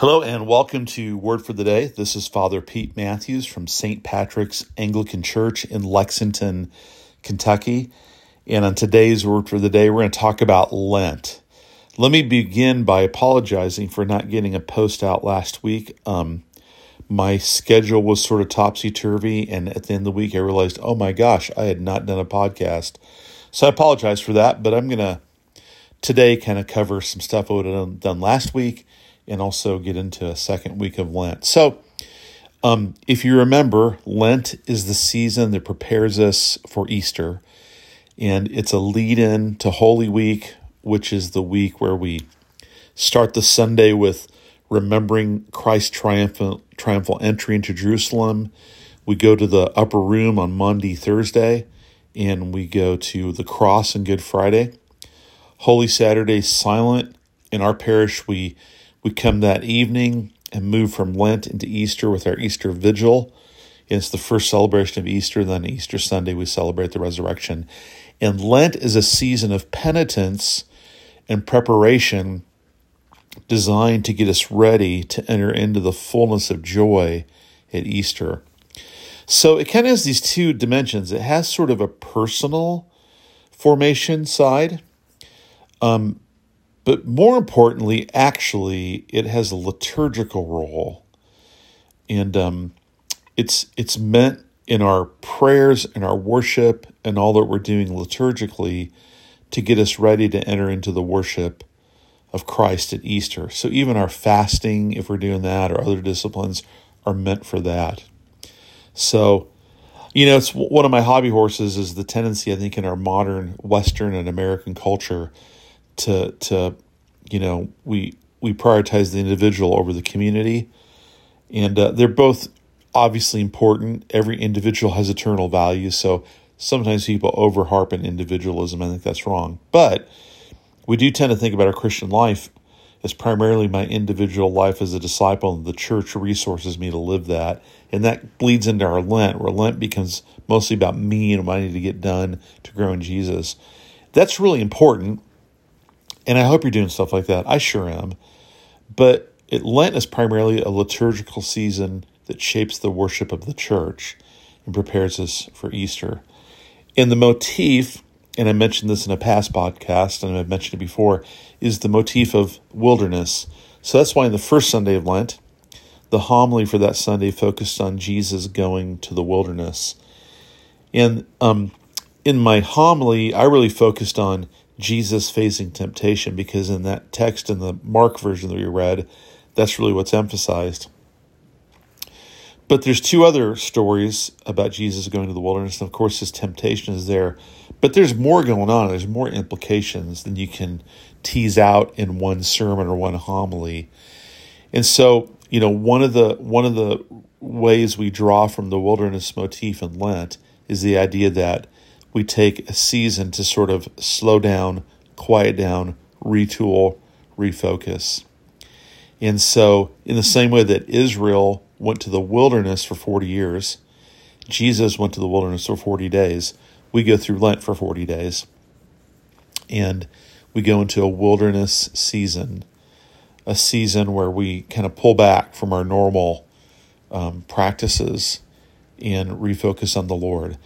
Hello and welcome to Word for the Day. This is Father Pete Matthews from St. Patrick's Anglican Church in Lexington, Kentucky. And on today's Word for the Day, we're going to talk about Lent. Let me begin by apologizing for not getting a post out last week. Um, my schedule was sort of topsy turvy, and at the end of the week, I realized, oh my gosh, I had not done a podcast. So I apologize for that, but I'm going to today kind of cover some stuff I would have done last week and also get into a second week of Lent. So, um, if you remember, Lent is the season that prepares us for Easter, and it's a lead in to Holy Week, which is the week where we start the Sunday with remembering Christ's triumphant, triumphal entry into Jerusalem. We go to the upper room on Maundy, Thursday, and we go to the cross on Good Friday. Holy Saturday, silent. In our parish, we we come that evening and move from Lent into Easter with our Easter Vigil. It's the first celebration of Easter. Then Easter Sunday, we celebrate the resurrection. And Lent is a season of penitence and preparation designed to get us ready to enter into the fullness of joy at Easter. So it kind of has these two dimensions. It has sort of a personal formation side, um, but more importantly, actually, it has a liturgical role, and um, it's it's meant in our prayers and our worship and all that we're doing liturgically to get us ready to enter into the worship of Christ at Easter. So even our fasting, if we're doing that, or other disciplines, are meant for that. So, you know, it's one of my hobby horses is the tendency I think in our modern Western and American culture to to you know we we prioritize the individual over the community, and uh, they're both obviously important. Every individual has eternal value, so sometimes people overharp in individualism. I think that's wrong, but we do tend to think about our Christian life as primarily my individual life as a disciple, and the church resources me to live that. And that bleeds into our Lent, where Lent becomes mostly about me and what I need to get done to grow in Jesus. That's really important. And I hope you're doing stuff like that. I sure am. But it, Lent is primarily a liturgical season that shapes the worship of the church and prepares us for Easter. And the motif, and I mentioned this in a past podcast, and I've mentioned it before, is the motif of wilderness. So that's why in the first Sunday of Lent, the homily for that Sunday focused on Jesus going to the wilderness. And um, in my homily, I really focused on Jesus facing temptation because in that text in the Mark version that we read, that's really what's emphasized. But there's two other stories about Jesus going to the wilderness, and of course, his temptation is there. But there's more going on. There's more implications than you can tease out in one sermon or one homily. And so, you know, one of the one of the ways we draw from the wilderness motif in Lent is the idea that we take a season to sort of slow down, quiet down, retool, refocus. And so, in the same way that Israel went to the wilderness for 40 years, Jesus went to the wilderness for 40 days. We go through Lent for 40 days. And we go into a wilderness season, a season where we kind of pull back from our normal um, practices and refocus on the Lord.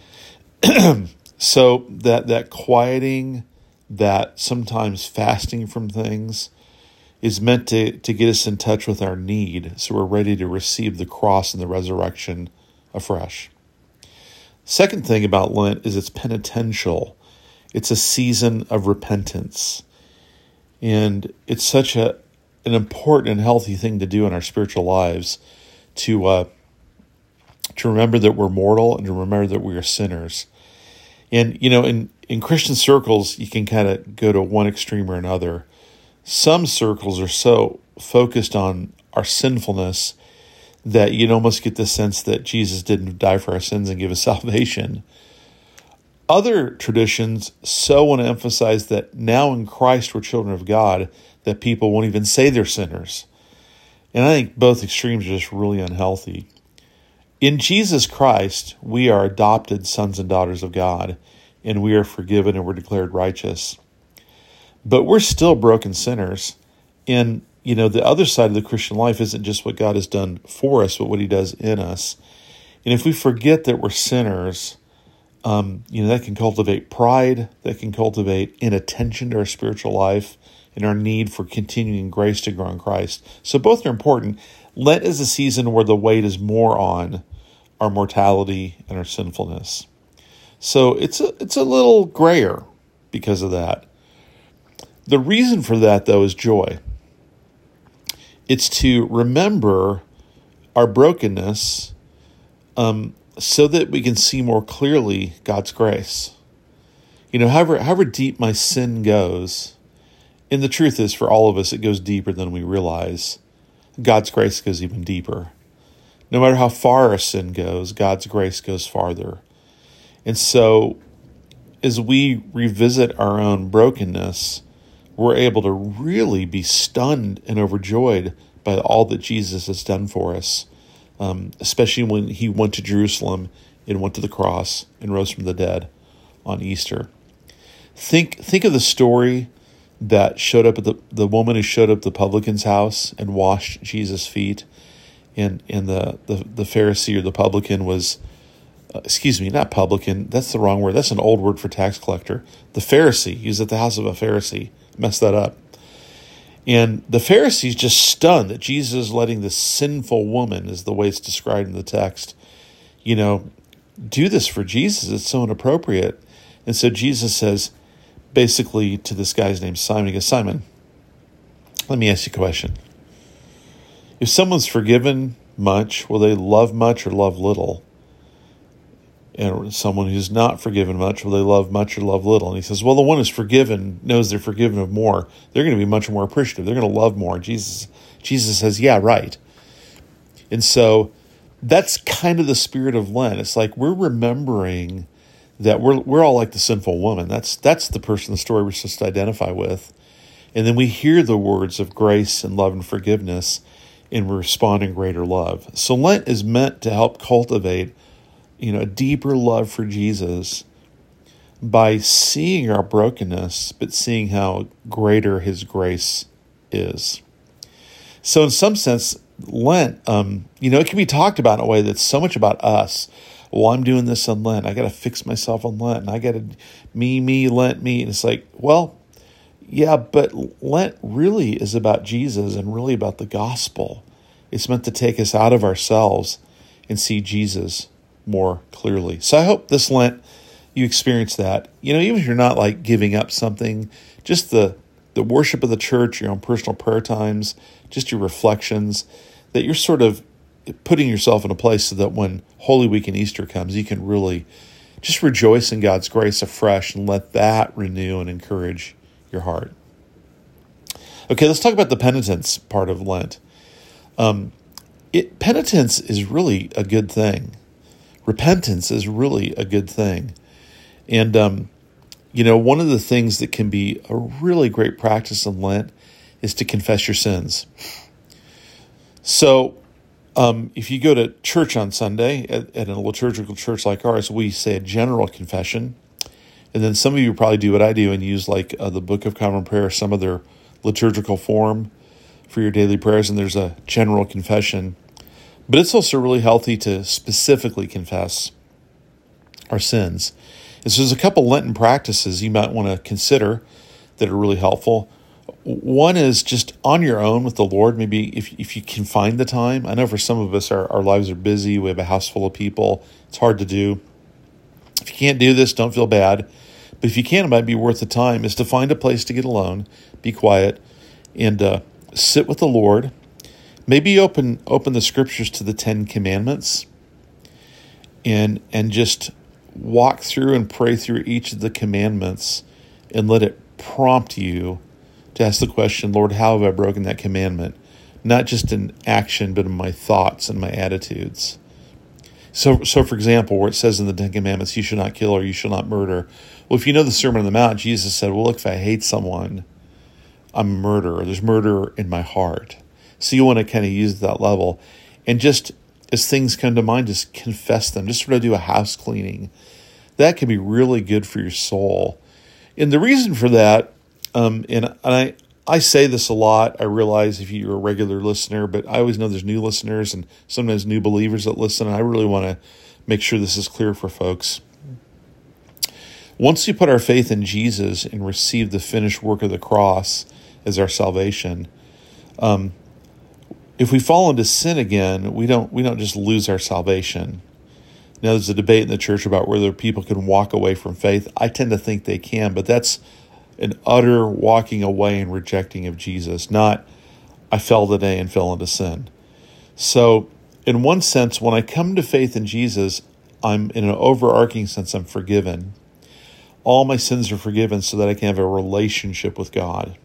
So that that quieting, that sometimes fasting from things is meant to, to get us in touch with our need so we're ready to receive the cross and the resurrection afresh. Second thing about Lent is it's penitential. It's a season of repentance. And it's such a an important and healthy thing to do in our spiritual lives to uh, to remember that we're mortal and to remember that we are sinners and you know, in in Christian circles, you can kind of go to one extreme or another. Some circles are so focused on our sinfulness that you'd almost get the sense that Jesus didn't die for our sins and give us salvation. Other traditions so want to emphasize that now in Christ we're children of God that people won't even say they're sinners. And I think both extremes are just really unhealthy. In Jesus Christ, we are adopted sons and daughters of God, and we are forgiven and we're declared righteous. But we're still broken sinners, and you know, the other side of the Christian life isn't just what God has done for us, but what He does in us. And if we forget that we're sinners, um, you know, that can cultivate pride, that can cultivate inattention to our spiritual life and our need for continuing grace to grow in Christ. So both are important. Lent is a season where the weight is more on our mortality and our sinfulness. So it's a, it's a little grayer because of that. The reason for that, though, is joy. It's to remember our brokenness um, so that we can see more clearly God's grace. You know, however, however deep my sin goes, and the truth is, for all of us, it goes deeper than we realize. God's grace goes even deeper. No matter how far our sin goes, God's grace goes farther. And so, as we revisit our own brokenness, we're able to really be stunned and overjoyed by all that Jesus has done for us, um, especially when he went to Jerusalem and went to the cross and rose from the dead on Easter. Think, think of the story that showed up at the, the woman who showed up at the publican's house and washed Jesus' feet. And, and the, the, the Pharisee or the publican was uh, excuse me, not publican. That's the wrong word. That's an old word for tax collector. The Pharisee. He was at the house of a Pharisee. Messed that up. And the Pharisees just stunned that Jesus is letting this sinful woman, is the way it's described in the text, you know, do this for Jesus. It's so inappropriate. And so Jesus says, basically, to this guy's name, Simon, he goes, Simon, let me ask you a question. If someone's forgiven much, will they love much or love little? and someone who's not forgiven much, will they love much or love little? And he says, well, the one who's forgiven knows they're forgiven of more. They're going to be much more appreciative. They're going to love more. Jesus, Jesus says, yeah, right. And so that's kind of the spirit of Lent. It's like we're remembering that we're we're all like the sinful woman. That's that's the person the story we're supposed to identify with. And then we hear the words of grace and love and forgiveness and respond in greater love. So Lent is meant to help cultivate you know, a deeper love for Jesus by seeing our brokenness, but seeing how greater His grace is. So, in some sense, Lent, um, you know, it can be talked about in a way that's so much about us. Well, I'm doing this on Lent. I got to fix myself on Lent, and I got to me, me, Lent, me. And it's like, well, yeah, but Lent really is about Jesus and really about the gospel. It's meant to take us out of ourselves and see Jesus more clearly. So I hope this Lent you experience that. You know, even if you're not like giving up something, just the the worship of the church, your own personal prayer times, just your reflections, that you're sort of putting yourself in a place so that when Holy Week and Easter comes, you can really just rejoice in God's grace afresh and let that renew and encourage your heart. Okay, let's talk about the penitence part of Lent. Um, it, penitence is really a good thing repentance is really a good thing. And, um, you know, one of the things that can be a really great practice in Lent is to confess your sins. So, um, if you go to church on Sunday at, at, a liturgical church like ours, we say a general confession. And then some of you probably do what I do and use like uh, the Book of Common Prayer, some other liturgical form for your daily prayers, and there's a general confession. But it's also really healthy to specifically confess our sins. And so there's a couple Lenten practices you might want to consider that are really helpful. One is just on your own with the Lord, maybe if, if you can find the time. I know for some of us, our, our lives are busy. We have a house full of people. It's hard to do. If you can't do this, don't feel bad. But if you can, it might be worth the time, is to find a place to get alone, be quiet, and uh, sit with the Lord maybe open open the scriptures to the Ten Commandments and and just walk through and pray through each of the commandments and let it prompt you to ask the question, Lord, how have I broken that commandment? Not just in action, but in my thoughts and my attitudes. So, so for example, where it says in the Ten Commandments, you should not kill or you shall not murder. Well, if you know the Sermon on the Mount, Jesus said, well, look, if I hate someone, I'm a murderer. There's murder in my heart. So you want to kind of use that level. And just as things come to mind, just confess them. Just sort of do a house cleaning. That can be really good for your soul. And the reason for that, um, and I, I say this a lot. I realize if you're a regular listener, but I always know there's new listeners and sometimes new believers that listen. I really want to make sure this is clear for folks. Once we put our faith in Jesus and receive the finished work of the cross as our salvation, um, if we fall into sin again, we don't we don't just lose our salvation. Now there's a debate in the church about whether people can walk away from faith. I tend to think they can, but that's an utter walking away and rejecting of Jesus, not I fell today and fell into sin. So, in one sense, when I come to faith in Jesus, I'm in an overarching sense, I'm forgiven. All my sins are forgiven so that I can have a relationship with God.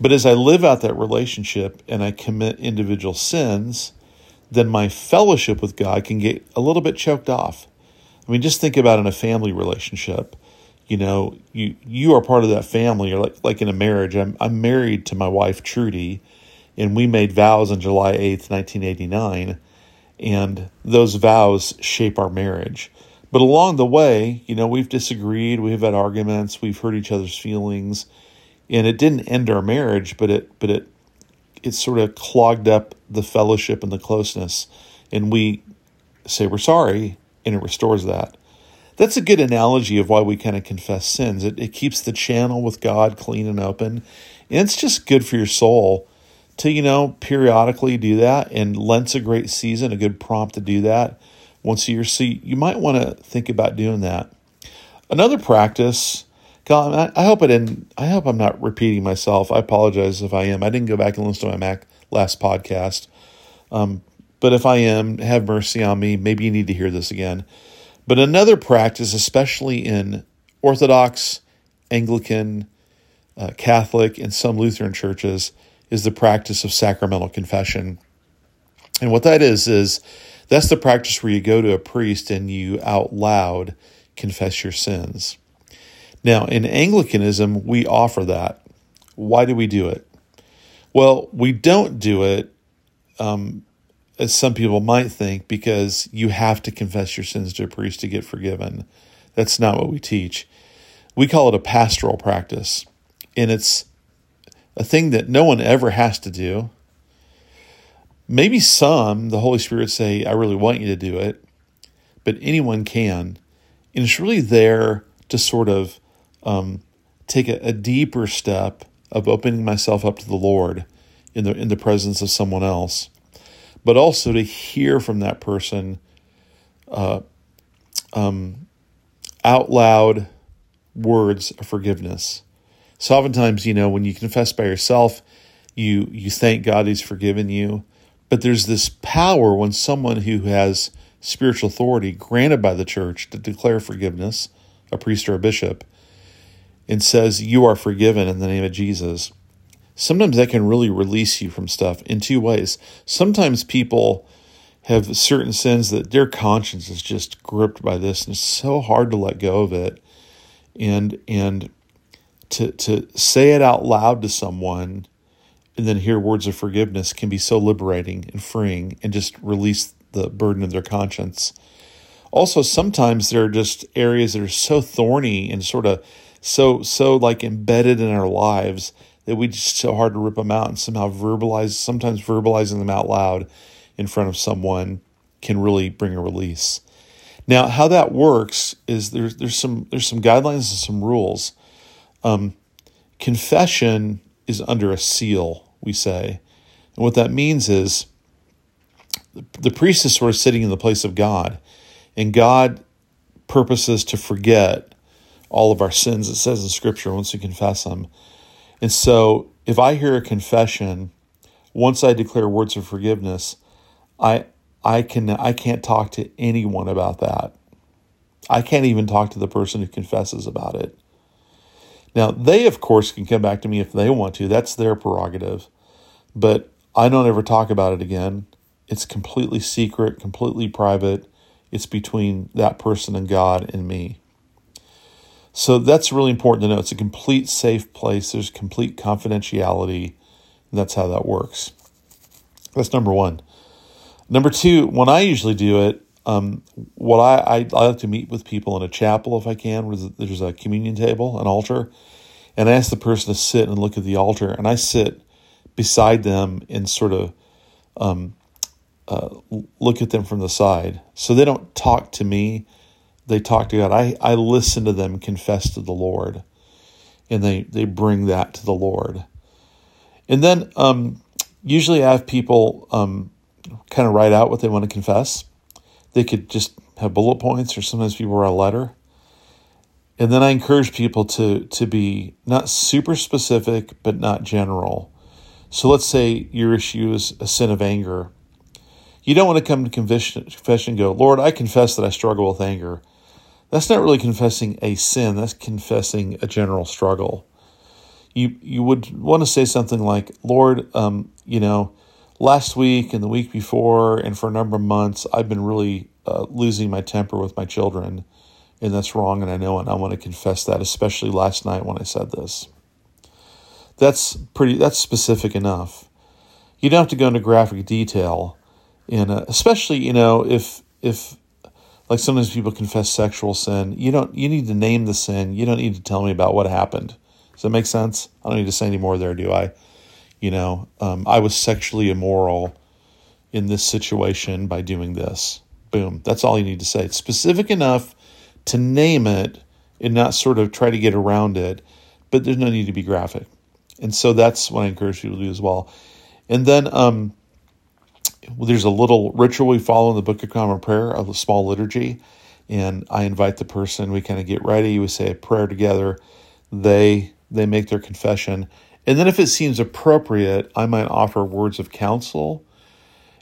But as I live out that relationship and I commit individual sins, then my fellowship with God can get a little bit choked off. I mean, just think about in a family relationship. You know, you you are part of that family, or like like in a marriage. I'm I'm married to my wife Trudy, and we made vows on July eighth, nineteen eighty nine, and those vows shape our marriage. But along the way, you know, we've disagreed, we've had arguments, we've hurt each other's feelings, and it didn't end our marriage, but it but it it sort of clogged up the fellowship and the closeness. And we say we're sorry, and it restores that. That's a good analogy of why we kind of confess sins. It, it keeps the channel with God clean and open. And it's just good for your soul to, you know, periodically do that. And Lent's a great season, a good prompt to do that once a year. So you might want to think about doing that. Another practice God, I, hope I didn't. I hope I'm not repeating myself. I apologize if I am. I didn't go back and listen to my Mac last podcast. Um, but if I am, have mercy on me. Maybe you need to hear this again. But another practice, especially in Orthodox, Anglican, uh, Catholic, and some Lutheran churches, is the practice of sacramental confession. And what that is, is that's the practice where you go to a priest and you out loud confess your sins. Now, in Anglicanism, we offer that. Why do we do it? Well, we don't do it, um, as some people might think, because you have to confess your sins to a priest to get forgiven. That's not what we teach. We call it a pastoral practice, and it's a thing that no one ever has to do. Maybe some, the Holy Spirit say, I really want you to do it, but anyone can. And it's really there to sort of um, take a, a, deeper step of opening myself up to the Lord in the in the presence of someone else, but also to hear from that person uh, um, out loud words of forgiveness. So oftentimes, you know, when you confess by yourself, you you thank God He's forgiven you, but there's this power when someone who has spiritual authority granted by the church to declare forgiveness, a priest or a bishop, and says, You are forgiven in the name of Jesus, sometimes that can really release you from stuff in two ways. Sometimes people have certain sins that their conscience is just gripped by this, and it's so hard to let go of it. And, and, to, to say it out loud to someone and then hear words of forgiveness can be so liberating and freeing and just release the burden of their conscience. Also, sometimes there are just areas that are so thorny and sort of so so like embedded in our lives that we just so hard to rip them out and somehow verbalize sometimes verbalizing them out loud in front of someone can really bring a release. Now, how that works is there's there's some there's some guidelines and some rules. Um, confession is under a seal, we say, and what that means is the priest is sort of sitting in the place of God, and God purposes to forget all of our sins, it says in Scripture, once we confess them. And so if I hear a confession, once I declare words of forgiveness, I I can I can't talk to anyone about that. I can't even talk to the person who confesses about it. Now, they of course can come back to me if they want to. That's their prerogative. But I don't ever talk about it again. It's completely secret, completely private. It's between that person and God and me. So that's really important to know. It's a complete safe place. There's complete confidentiality. that's how that works. That's number one. Number two, when I usually do it, um, what I, I, I like to meet with people in a chapel if I can, where there's a communion table, an altar, and I ask the person to sit and look at the altar, and I sit beside them and sort of um, uh, look at them from the side. So they don't talk to me, they talk to God. I, I listen to them confess to the Lord, and they, they bring that to the Lord. And then um, usually I have people um, kind of write out what they want to confess. They could just have bullet points, or sometimes people write a letter. And then I encourage people to to be not super specific, but not general. So let's say your issue is a sin of anger. You don't want to come to confession, confession and go, Lord, I confess that I struggle with anger. That's not really confessing a sin, that's confessing a general struggle. You, you would want to say something like, Lord, um, you know, last week and the week before, and for a number of months, I've been really uh, losing my temper with my children, and that's wrong, and I know it. And I want to confess that, especially last night when I said this. That's pretty. That's specific enough. You don't have to go into graphic detail, and uh, especially you know if if like sometimes people confess sexual sin. You don't. You need to name the sin. You don't need to tell me about what happened. Does that make sense? I don't need to say any more there, do I? You know, um, I was sexually immoral in this situation by doing this. Boom. That's all you need to say. It's specific enough to name it and not sort of try to get around it, but there's no need to be graphic. And so that's what I encourage people to do as well. And then um, there's a little ritual we follow in the Book of Common Prayer, of a small liturgy. And I invite the person, we kind of get ready, we say a prayer together. They they make their confession. And then if it seems appropriate, I might offer words of counsel.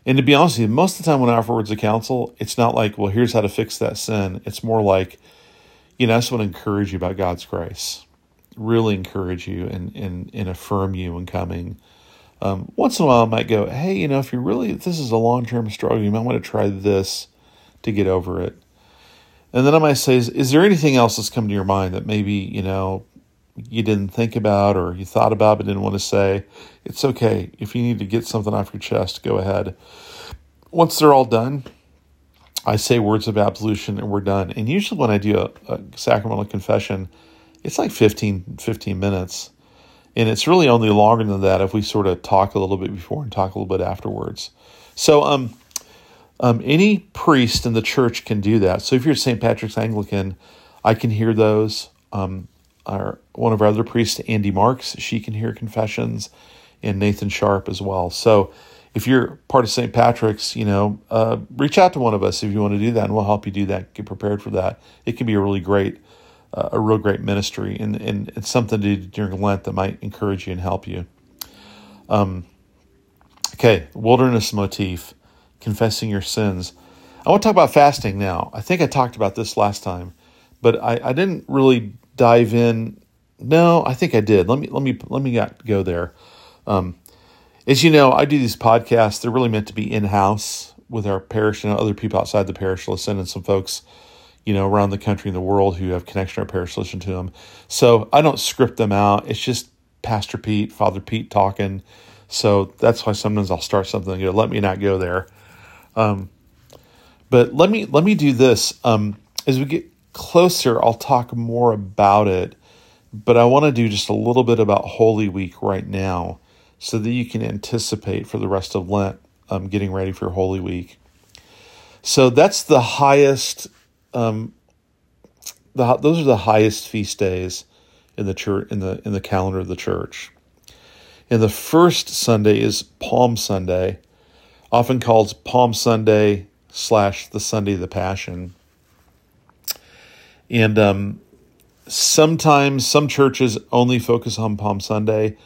And to be honest with you, most of the time when I offer words of counsel, it's not like, well, here's how to fix that sin. It's more like, you know, I just want to encourage you about God's grace really encourage you and, and, and affirm you in coming. Um, once in a while, I might go, hey, you know, if you're really, if this is a long term struggle, you might want to try this to get over it. And then I might say, is, is there anything else that's come to your mind that maybe, you know, you didn't think about or you thought about but didn't want to say? It's okay. If you need to get something off your chest, go ahead. Once they're all done, I say words of absolution and we're done. And usually when I do a, a sacramental confession, it's like 15, 15 minutes. And it's really only longer than that if we sort of talk a little bit before and talk a little bit afterwards. So, um, um, any priest in the church can do that. So, if you're St. Patrick's Anglican, I can hear those. Um, our one of our other priests, Andy Marks, she can hear confessions, and Nathan Sharp as well. So, if you're part of St. Patrick's, you know, uh, reach out to one of us if you want to do that, and we'll help you do that. Get prepared for that. It can be a really great uh, a real great ministry, and, and it's something to do during Lent that might encourage you and help you. Um, okay, wilderness motif, confessing your sins. I want to talk about fasting now. I think I talked about this last time, but I, I didn't really dive in. No, I think I did. Let me let me let me go there. Um, as you know, I do these podcasts. They're really meant to be in house with our parish and other people outside the parish listen, and some folks you know, around the country and the world who have connection or parish listen to them. So I don't script them out. It's just Pastor Pete, Father Pete talking. So that's why sometimes I'll start something and go, let me not go there. Um, but let me let me do this. Um, as we get closer, I'll talk more about it. But I want to do just a little bit about Holy Week right now, so that you can anticipate for the rest of Lent, um, getting ready for Holy Week. So that's the highest um, the, those are the highest feast days in the church in the in the calendar of the church. And the first Sunday is Palm Sunday, often called Palm Sunday slash the Sunday of the Passion. And um, sometimes some churches only focus on Palm Sunday.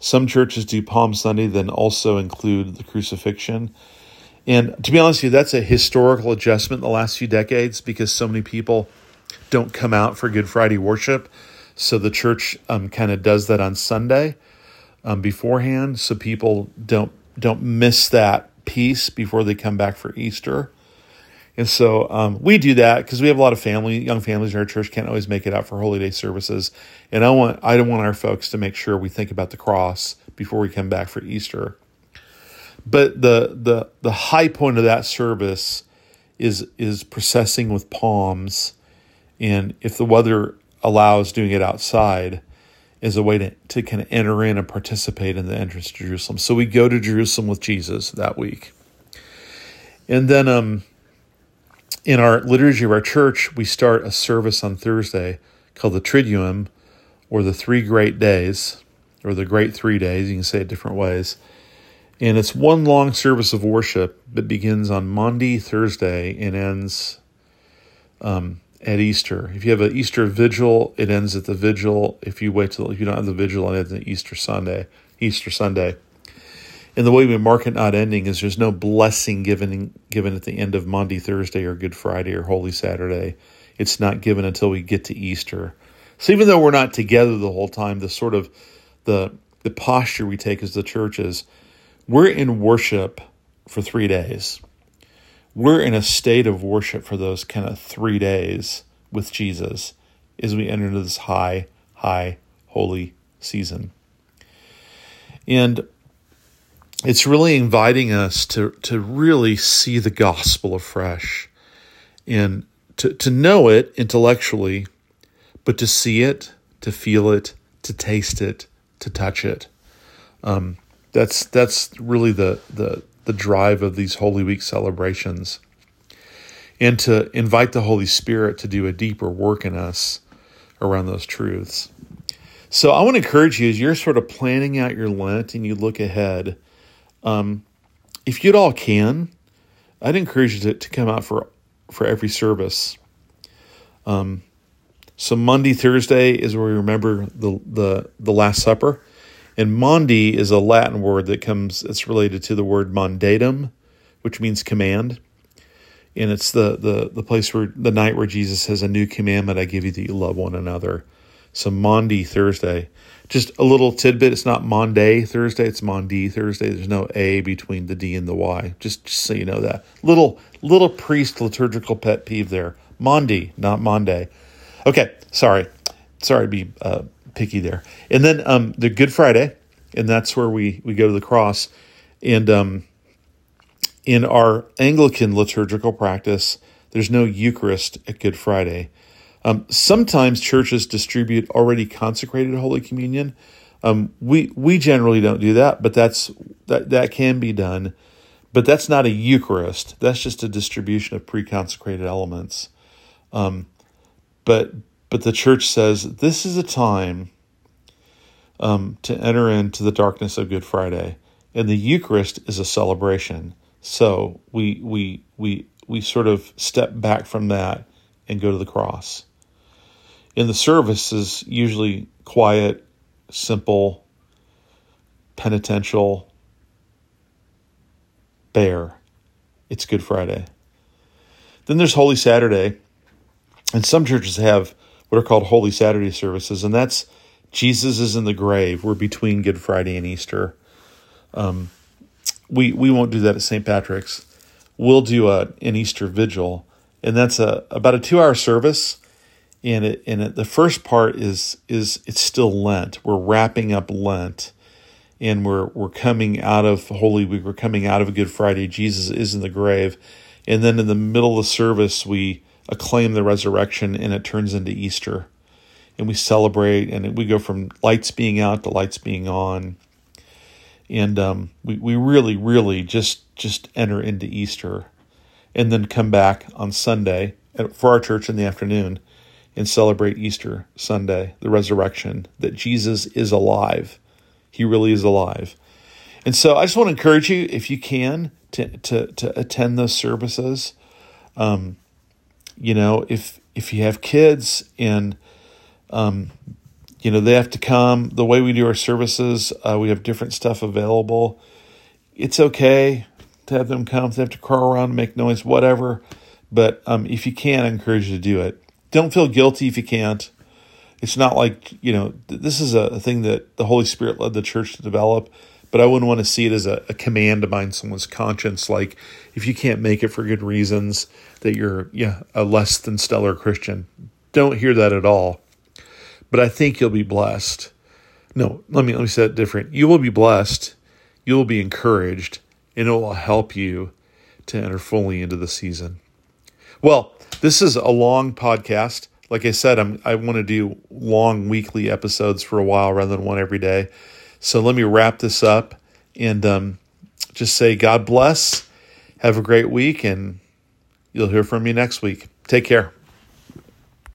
Some churches do Palm Sunday, then also include the crucifixion. And to be honest with you, that's a historical adjustment in the last few decades because so many people don't come out for Good Friday worship. So the church um, kind of does that on Sunday um, beforehand, so people don't don't miss that piece before they come back for Easter. And so um, we do that because we have a lot of family, young families in our church can't always make it out for Holy Day services. And I want I don't want our folks to make sure we think about the cross before we come back for Easter. But the the the high point of that service is is processing with palms, and if the weather allows, doing it outside. is a way to, to kind of enter in and participate in the entrance to Jerusalem. So we go to Jerusalem with Jesus that week. And then um, in our liturgy of our church, we start a service on Thursday called the Triduum, or the Three Great Days, or the Great Three Days. You can say it different ways. And it's one long service of worship that begins on Maundy, Thursday, and ends um, at Easter. If you have an Easter vigil, it ends at the vigil. If you wait till if you don't have the vigil, it ends at Easter Sunday. Easter Sunday. And the way we mark it not ending is there's no blessing given given at the end of Maundy, Thursday, or Good Friday, or Holy Saturday. It's not given until we get to Easter. So even though we're not together the whole time, the sort of the the posture we take as the church is we're in worship for three days. We're in a state of worship for those kind of three days with Jesus as we enter into this high, high, holy season. And it's really inviting us to, to really see the gospel afresh and to, to know it intellectually, but to see it, to feel it, to taste it, to touch it. Um, that's that's really the the the drive of these Holy Week celebrations. And to invite the Holy Spirit to do a deeper work in us around those truths. So I want to encourage you as you're sort of planning out your Lent and you look ahead, um, if you at all can, I'd encourage you to, to come out for for every service. Um, so Maundy, Thursday is where we remember the the the Last Supper. And Maundy is a Latin word that comes, it's related to the word mandatum, which means command. And it's the, the, the place where the night where Jesus says, A new commandment I give you that you love one another. So Maundy Thursday. Just a little tidbit. It's not Monday Thursday. It's Maundy Thursday. There's no A between the D and the Y. Just, just so you know that. Little little priest liturgical pet peeve there. Maundy, not Monday. Okay, sorry. Sorry to be uh, picky there. And then um, the Good Friday, and that's where we we go to the cross. And um, in our Anglican liturgical practice, there's no Eucharist at Good Friday. Um, sometimes churches distribute already consecrated Holy Communion. Um, we we generally don't do that, but that's that that can be done. But that's not a Eucharist. That's just a distribution of pre-consecrated elements. Um, but but the church says this is a time um, to enter into the darkness of Good Friday, and the Eucharist is a celebration. So we we we we sort of step back from that and go to the cross. In the service is usually quiet, simple, penitential, bare. It's Good Friday. Then there's Holy Saturday, and some churches have what are called Holy Saturday services, and that's Jesus is in the grave. We're between Good Friday and Easter. Um, we we won't do that at St. Patrick's. We'll do a an Easter vigil, and that's a about a two hour service. And it and it, the first part is is it's still Lent. We're wrapping up Lent, and we're we're coming out of Holy Week. We're coming out of Good Friday. Jesus is in the grave, and then in the middle of the service we acclaim the resurrection and it turns into Easter. And we celebrate and we go from lights being out to lights being on. And um, we, we really, really just just enter into Easter and then come back on Sunday for our church in the afternoon and celebrate Easter Sunday, the resurrection, that Jesus is alive. He really is alive. And so I just want to encourage you, if you can, to, to, to attend those services. Um, you know, if if you have kids and um, you know they have to come, the way we do our services, uh, we have different stuff available. It's okay to have them come. They have to crawl around and make noise, whatever. But um, if you can, I encourage you to do it. Don't feel guilty if you can't. It's not like you know this is a thing that the Holy Spirit led the church to develop but I wouldn't want to see it as a, a, command to bind someone's conscience. Like if you can't make it for good reasons, that you're yeah a less than stellar Christian. Don't hear that at all. But I think you'll be blessed. No, let me let me say it different. You will be blessed. You will be encouraged, and it will help you to enter fully into the season. Well, this is a long podcast. like I said, I'm I want to do long weekly episodes for a while rather than one every day. So let me wrap this up and um, just say God bless. Have a great week, and you'll hear from me next week. Take care.